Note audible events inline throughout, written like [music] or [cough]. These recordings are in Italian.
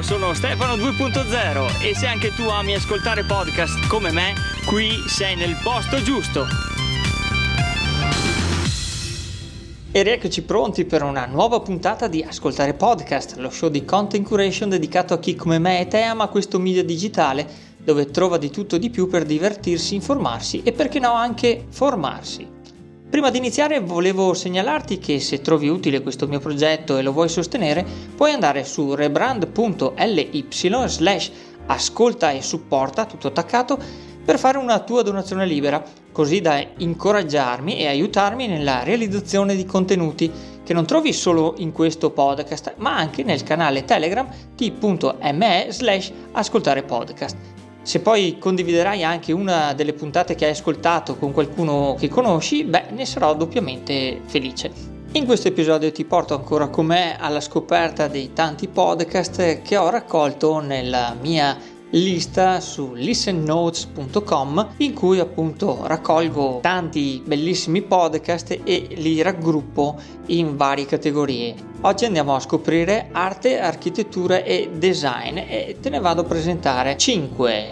Ciao, sono Stefano 2.0 e se anche tu ami ascoltare podcast come me, qui sei nel posto giusto. E rieccoci pronti per una nuova puntata di Ascoltare Podcast, lo show di content curation dedicato a chi come me e te ama questo media digitale dove trova di tutto e di più per divertirsi, informarsi e perché no anche formarsi. Prima di iniziare volevo segnalarti che se trovi utile questo mio progetto e lo vuoi sostenere, puoi andare su rebrand.ly slash ascolta e supporta, tutto attaccato, per fare una tua donazione libera, così da incoraggiarmi e aiutarmi nella realizzazione di contenuti che non trovi solo in questo podcast, ma anche nel canale Telegram t.me slash ascoltare podcast. Se poi condividerai anche una delle puntate che hai ascoltato con qualcuno che conosci, beh, ne sarò doppiamente felice. In questo episodio ti porto ancora con me alla scoperta dei tanti podcast che ho raccolto nella mia lista su listennotes.com in cui appunto raccolgo tanti bellissimi podcast e li raggruppo in varie categorie. Oggi andiamo a scoprire arte, architettura e design e te ne vado a presentare 5.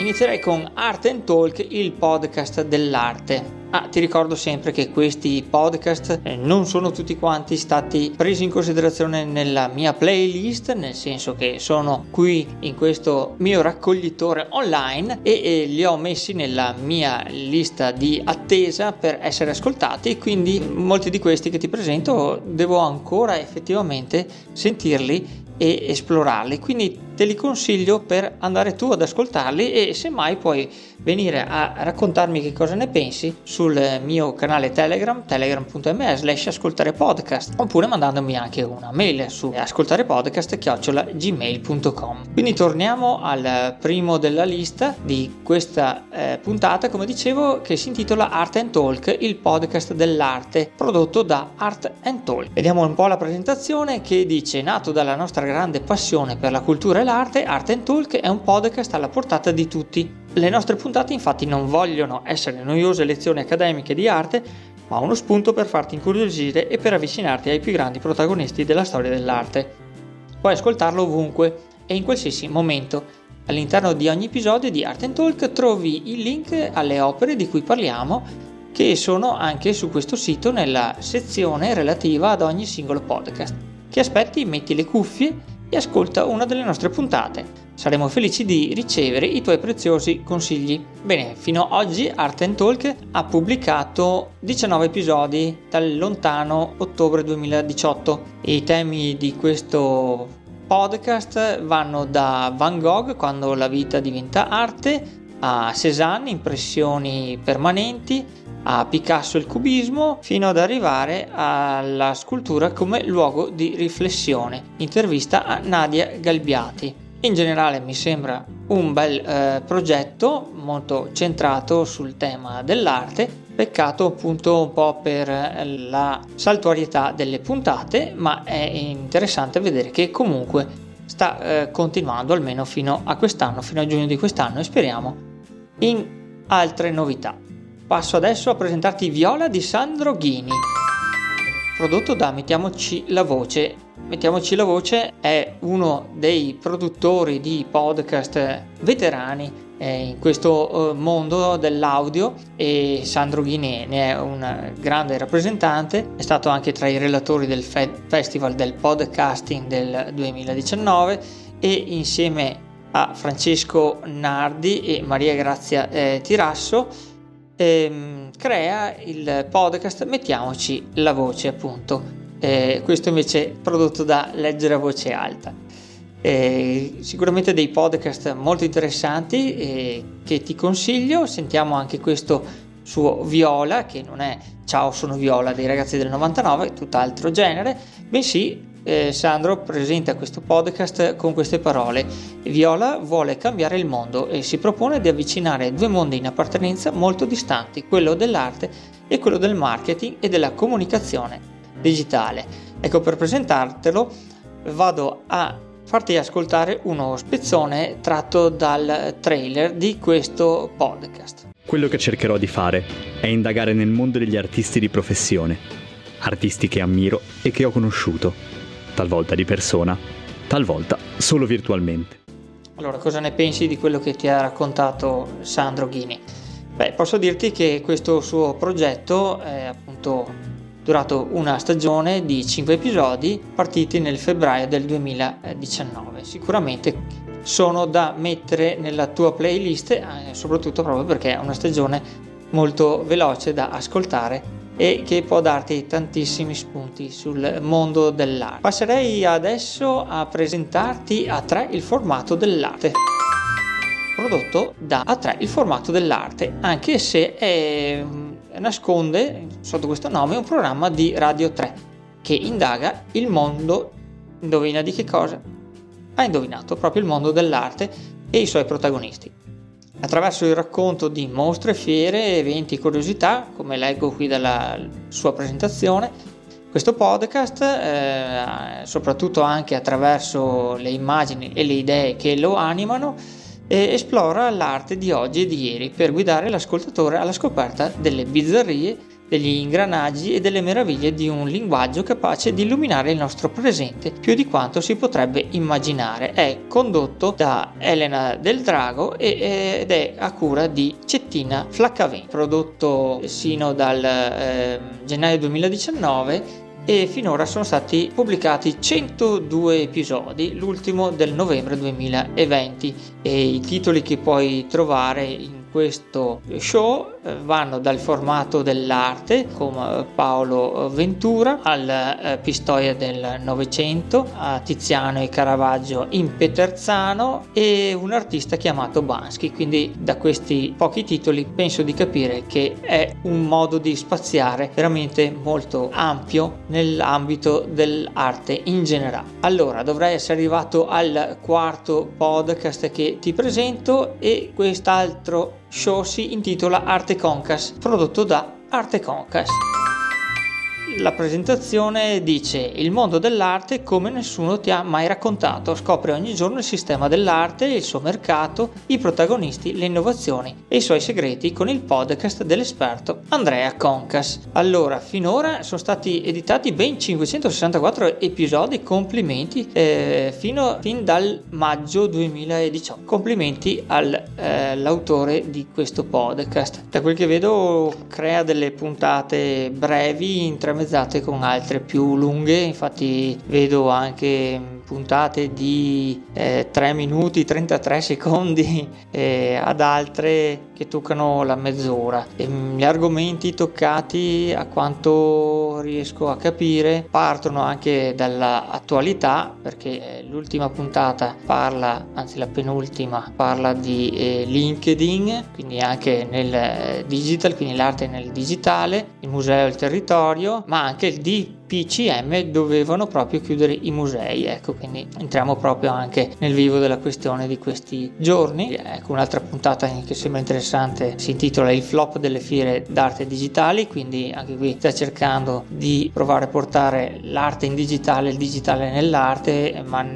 Inizierei con Art and Talk, il podcast dell'arte. Ah, ti ricordo sempre che questi podcast eh, non sono tutti quanti stati presi in considerazione nella mia playlist, nel senso che sono qui in questo mio raccoglitore online e, li ho messi nella mia lista di attesa per essere ascoltati, quindi molti di questi che ti presento devo ancora effettivamente sentirli e esplorarli, quindi te li consiglio per andare tu ad ascoltarli e semmai puoi venire a raccontarmi che cosa ne pensi sul mio canale Telegram, telegram.me slash ascoltare podcast, oppure mandandomi anche una mail su ascoltarepodcast gmail.com. Quindi torniamo al primo della lista di questa eh, puntata, come dicevo, che si intitola Art and Talk, il podcast dell'arte, prodotto da Art and Talk. Vediamo un po' la presentazione che dice, nato dalla nostra grande passione per la cultura e l'arte, Art and Talk è un podcast alla portata di tutti le nostre puntate infatti non vogliono essere noiose lezioni accademiche di arte, ma uno spunto per farti incuriosire e per avvicinarti ai più grandi protagonisti della storia dell'arte. Puoi ascoltarlo ovunque e in qualsiasi momento. All'interno di ogni episodio di Art Talk trovi il link alle opere di cui parliamo, che sono anche su questo sito nella sezione relativa ad ogni singolo podcast. Che aspetti? Metti le cuffie e ascolta una delle nostre puntate. Saremo felici di ricevere i tuoi preziosi consigli. Bene, fino ad oggi Art Talk ha pubblicato 19 episodi dal lontano ottobre 2018. I temi di questo podcast vanno da Van Gogh quando la vita diventa arte, a Cézanne, impressioni permanenti, a Picasso il cubismo, fino ad arrivare alla scultura come luogo di riflessione. Intervista a Nadia Galbiati. In generale mi sembra un bel eh, progetto molto centrato sul tema dell'arte, peccato appunto un po' per la saltuarietà delle puntate, ma è interessante vedere che comunque sta eh, continuando almeno fino a quest'anno, fino a giugno di quest'anno e speriamo in altre novità. Passo adesso a presentarti Viola di Sandro Ghini, prodotto da Mettiamoci la voce. Mettiamoci la voce è uno dei produttori di podcast veterani eh, in questo eh, mondo dell'audio e Sandro Ghini ne è un grande rappresentante, è stato anche tra i relatori del Fe- Festival del Podcasting del 2019 e insieme a Francesco Nardi e Maria Grazia eh, Tirasso ehm, crea il podcast Mettiamoci la voce appunto eh, questo invece è prodotto da Leggere a voce alta. Eh, sicuramente dei podcast molto interessanti eh, che ti consiglio, sentiamo anche questo suo Viola, che non è Ciao sono Viola dei ragazzi del 99, è tutt'altro genere, bensì eh, Sandro presenta questo podcast con queste parole. Viola vuole cambiare il mondo e si propone di avvicinare due mondi in appartenenza molto distanti, quello dell'arte e quello del marketing e della comunicazione digitale. Ecco, per presentartelo vado a farti ascoltare uno spezzone tratto dal trailer di questo podcast. Quello che cercherò di fare è indagare nel mondo degli artisti di professione, artisti che ammiro e che ho conosciuto, talvolta di persona, talvolta solo virtualmente. Allora, cosa ne pensi di quello che ti ha raccontato Sandro Ghini? Beh, posso dirti che questo suo progetto è appunto durato una stagione di 5 episodi partiti nel febbraio del 2019. Sicuramente sono da mettere nella tua playlist, eh, soprattutto proprio perché è una stagione molto veloce da ascoltare e che può darti tantissimi spunti sul mondo dell'arte. Passerei adesso a presentarti a 3 il formato dell'arte prodotto da A3 il formato dell'arte, anche se è, nasconde sotto questo nome un programma di Radio 3 che indaga il mondo, indovina di che cosa? Ha indovinato proprio il mondo dell'arte e i suoi protagonisti attraverso il racconto di mostre, fiere, eventi e curiosità, come leggo qui dalla sua presentazione. Questo podcast, eh, soprattutto anche attraverso le immagini e le idee che lo animano, eh, esplora l'arte di oggi e di ieri per guidare l'ascoltatore alla scoperta delle bizzarrie degli ingranaggi e delle meraviglie di un linguaggio capace di illuminare il nostro presente più di quanto si potrebbe immaginare. È condotto da Elena Del Drago ed è a cura di Cettina Flaccavent, prodotto sino dal eh, gennaio 2019 e finora sono stati pubblicati 102 episodi, l'ultimo del novembre 2020 e i titoli che puoi trovare in questo show eh, vanno dal formato dell'arte come Paolo Ventura al eh, Pistoia del Novecento, a Tiziano e Caravaggio in Peterzano e un artista chiamato Bansky. Quindi da questi pochi titoli penso di capire che è un modo di spaziare veramente molto ampio nell'ambito dell'arte in generale. Allora dovrei essere arrivato al quarto podcast che ti presento e quest'altro show si intitola Arte Concas, prodotto da Arte Concas. La presentazione dice il mondo dell'arte come nessuno ti ha mai raccontato, scopre ogni giorno il sistema dell'arte, il suo mercato, i protagonisti, le innovazioni e i suoi segreti con il podcast dell'esperto Andrea Concas. Allora, finora sono stati editati ben 564 episodi, complimenti, eh, fino fin dal maggio 2018. Complimenti all'autore eh, di questo podcast. Da quel che vedo crea delle puntate brevi in tre intermezzate con altre più lunghe, infatti vedo anche puntate di eh, 3 minuti 33 secondi [laughs] eh, ad altre che toccano la mezz'ora. E, mm, gli argomenti toccati, a quanto riesco a capire, partono anche dall'attualità perché eh, l'ultima puntata parla, anzi la penultima, parla di eh, LinkedIn, quindi anche nel eh, digital, quindi l'arte nel digitale, il museo e il territorio, ma anche di PCM dovevano proprio chiudere i musei, ecco, quindi entriamo proprio anche nel vivo della questione di questi giorni. Ecco, un'altra puntata che sembra interessante si intitola Il flop delle fiere d'arte digitali, quindi anche qui sta cercando di provare a portare l'arte in digitale, il digitale nell'arte, ma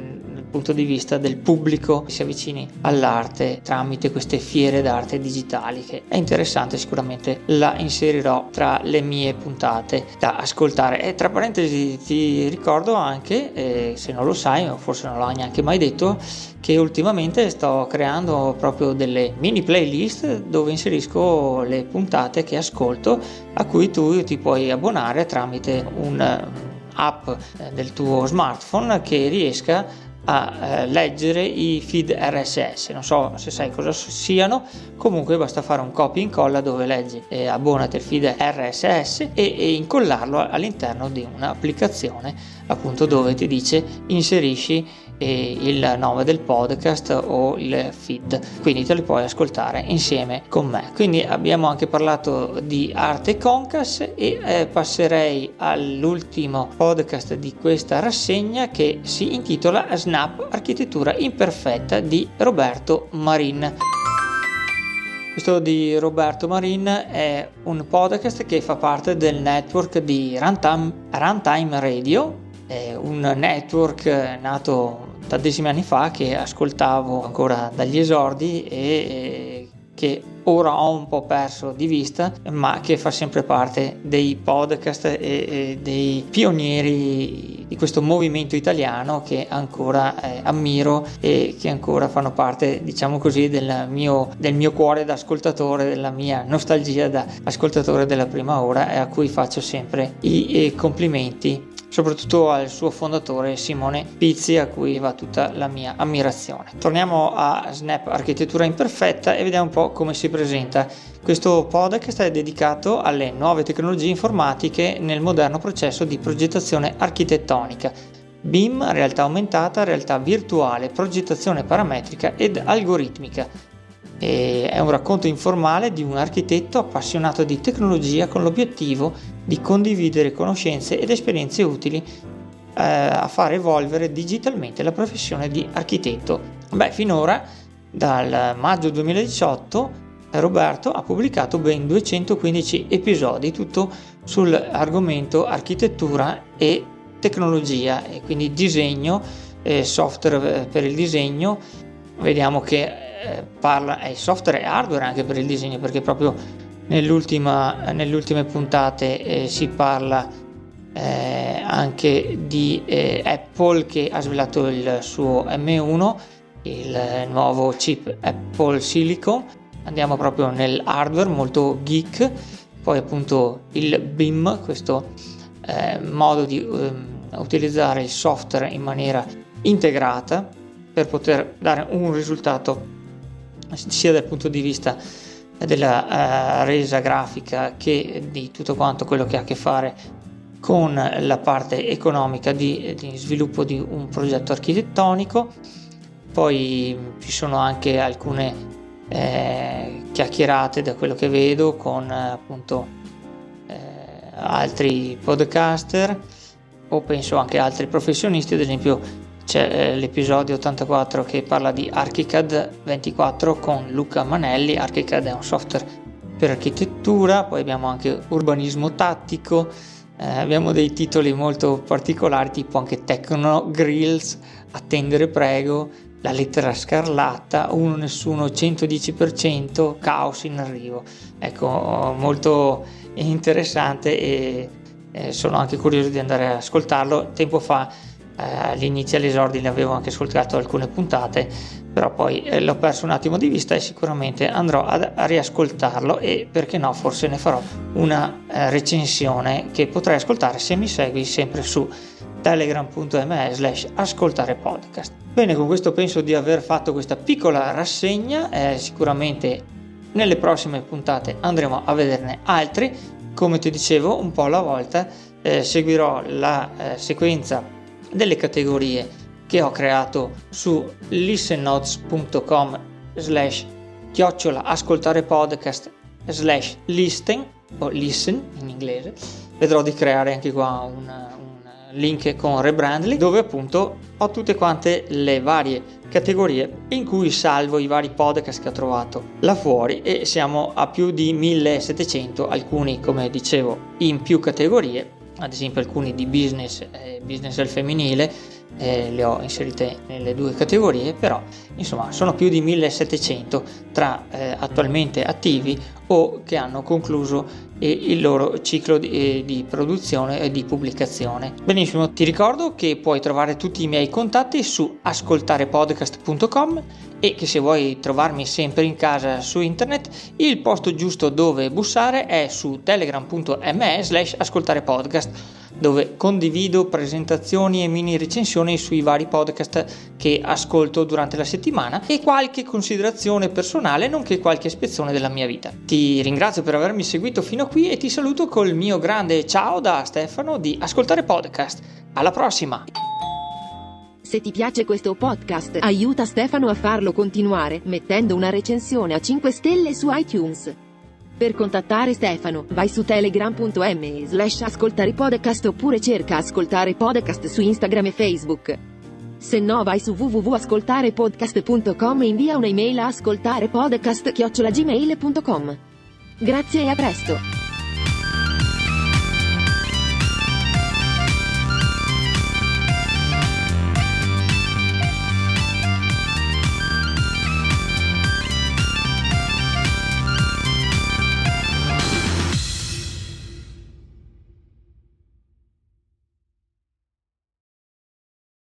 punto di vista del pubblico che si avvicini all'arte tramite queste fiere d'arte digitali che è interessante sicuramente la inserirò tra le mie puntate da ascoltare. E tra parentesi ti ricordo anche eh, se non lo sai o forse non l'ho neanche mai detto che ultimamente sto creando proprio delle mini playlist dove inserisco le puntate che ascolto a cui tu ti puoi abbonare tramite un'app eh, del tuo smartphone che riesca a eh, leggere i feed RSS. Non so se sai cosa siano, comunque basta fare un copia e incolla dove leggi e abbonati al feed RSS e, e incollarlo all'interno di un'applicazione appunto dove ti dice inserisci il nome del podcast o il feed. Quindi te li puoi ascoltare insieme con me. Quindi abbiamo anche parlato di arte concas e eh, passerei all'ultimo podcast di questa rassegna che si intitola Snap Architettura Imperfetta di Roberto Marin. Questo di Roberto Marin è un podcast che fa parte del network di Runtime, Runtime Radio. Un network nato tantissimi anni fa che ascoltavo ancora dagli esordi e che ora ho un po' perso di vista, ma che fa sempre parte dei podcast e, e dei pionieri di, questo movimento italiano che ancora eh, ammiro e che ancora fanno parte, diciamo così, del mio, del mio cuore da ascoltatore, della mia nostalgia da ascoltatore della prima ora e a cui faccio sempre i, i complimenti soprattutto al suo fondatore Simone Pizzi a cui va tutta la mia ammirazione. Torniamo a Snap Architettura Imperfetta e vediamo un po' come si presenta. Questo podcast è dedicato alle nuove tecnologie informatiche nel moderno processo di progettazione architettonica. BIM, realtà aumentata, realtà virtuale, progettazione parametrica ed algoritmica. E è un racconto informale di un architetto appassionato di tecnologia con l'obiettivo di condividere conoscenze ed esperienze utili eh, a far evolvere digitalmente la professione di architetto. Beh, finora, dal maggio 2018, Roberto ha pubblicato ben 215 episodi, tutto sull'argomento architettura e tecnologia, e quindi disegno, eh, software eh, per il disegno. Vediamo che parla, è software e hardware anche per il disegno, perché proprio nelle ultime puntate eh, si parla eh, anche di eh, Apple che ha svelato il suo M1, il nuovo chip Apple Silicon. Andiamo proprio nel hardware molto geek, poi appunto il BIM, questo eh, modo di ehm, utilizzare il software in maniera integrata per poter dare un risultato sia dal punto di vista della uh, resa grafica che di tutto quanto quello che ha a che fare con la parte economica di, di sviluppo di un progetto architettonico. Poi ci sono anche alcune eh, chiacchierate da quello che vedo con appunto eh, altri podcaster o penso anche altri professionisti, ad esempio c'è eh, l'episodio 84 che parla di ArchiCAD 24 con Luca Manelli. ArchiCAD è un software per architettura, poi abbiamo anche urbanismo tattico, eh, abbiamo dei titoli molto particolari tipo anche Tecno Grills, Attendere prego, La lettera scarlatta, Uno nessuno 110%, Caos in arrivo. Ecco, molto interessante e eh, sono anche curioso di andare ad ascoltarlo. Tempo fa eh, all'inizio all'esordio ne avevo anche ascoltato alcune puntate però poi eh, l'ho perso un attimo di vista e sicuramente andrò ad, a riascoltarlo e perché no forse ne farò una eh, recensione che potrai ascoltare se mi segui sempre su telegram.me slash ascoltare podcast. Bene con questo penso di aver fatto questa piccola rassegna eh, sicuramente nelle prossime puntate andremo a vederne altri. Come ti dicevo un po' alla volta eh, seguirò la eh, sequenza delle categorie che ho creato su listennotes.com slash chiocciola ascoltare podcast slash listen o listen in inglese. Vedrò di creare anche qua un, un link con Rebrandly dove appunto ho tutte quante le varie categorie in cui salvo i vari podcast che ho trovato là fuori e siamo a più di 1700 alcuni come dicevo in più categorie ad esempio alcuni di business, eh, business al femminile, eh, le ho inserite nelle due categorie, però insomma sono più di 1700 tra eh, attualmente attivi o che hanno concluso eh, il loro ciclo di, eh, di, produzione e di pubblicazione. Benissimo, ti ricordo che puoi trovare tutti i miei contatti su ascoltarepodcast.com e che se vuoi trovarmi sempre in casa su internet, il posto giusto dove bussare è su telegram.me slash ascoltarepodcast dove condivido presentazioni e mini recensioni sui vari podcast che ascolto durante la settimana e qualche considerazione personale nonché qualche ispezione della mia vita. Ti ringrazio per avermi seguito fino a qui e ti saluto col mio grande ciao da Stefano di Ascoltare Podcast. Alla prossima! Se ti piace questo podcast, aiuta Stefano a farlo continuare mettendo una recensione a 5 stelle su iTunes. Per contattare Stefano, vai su telegram.me slash ascoltare podcast oppure cerca ascoltare podcast su Instagram e Facebook. Se no vai su www.ascoltarepodcast.com e invia un'email a ascoltarepodcast.gmail.com. Grazie e a presto!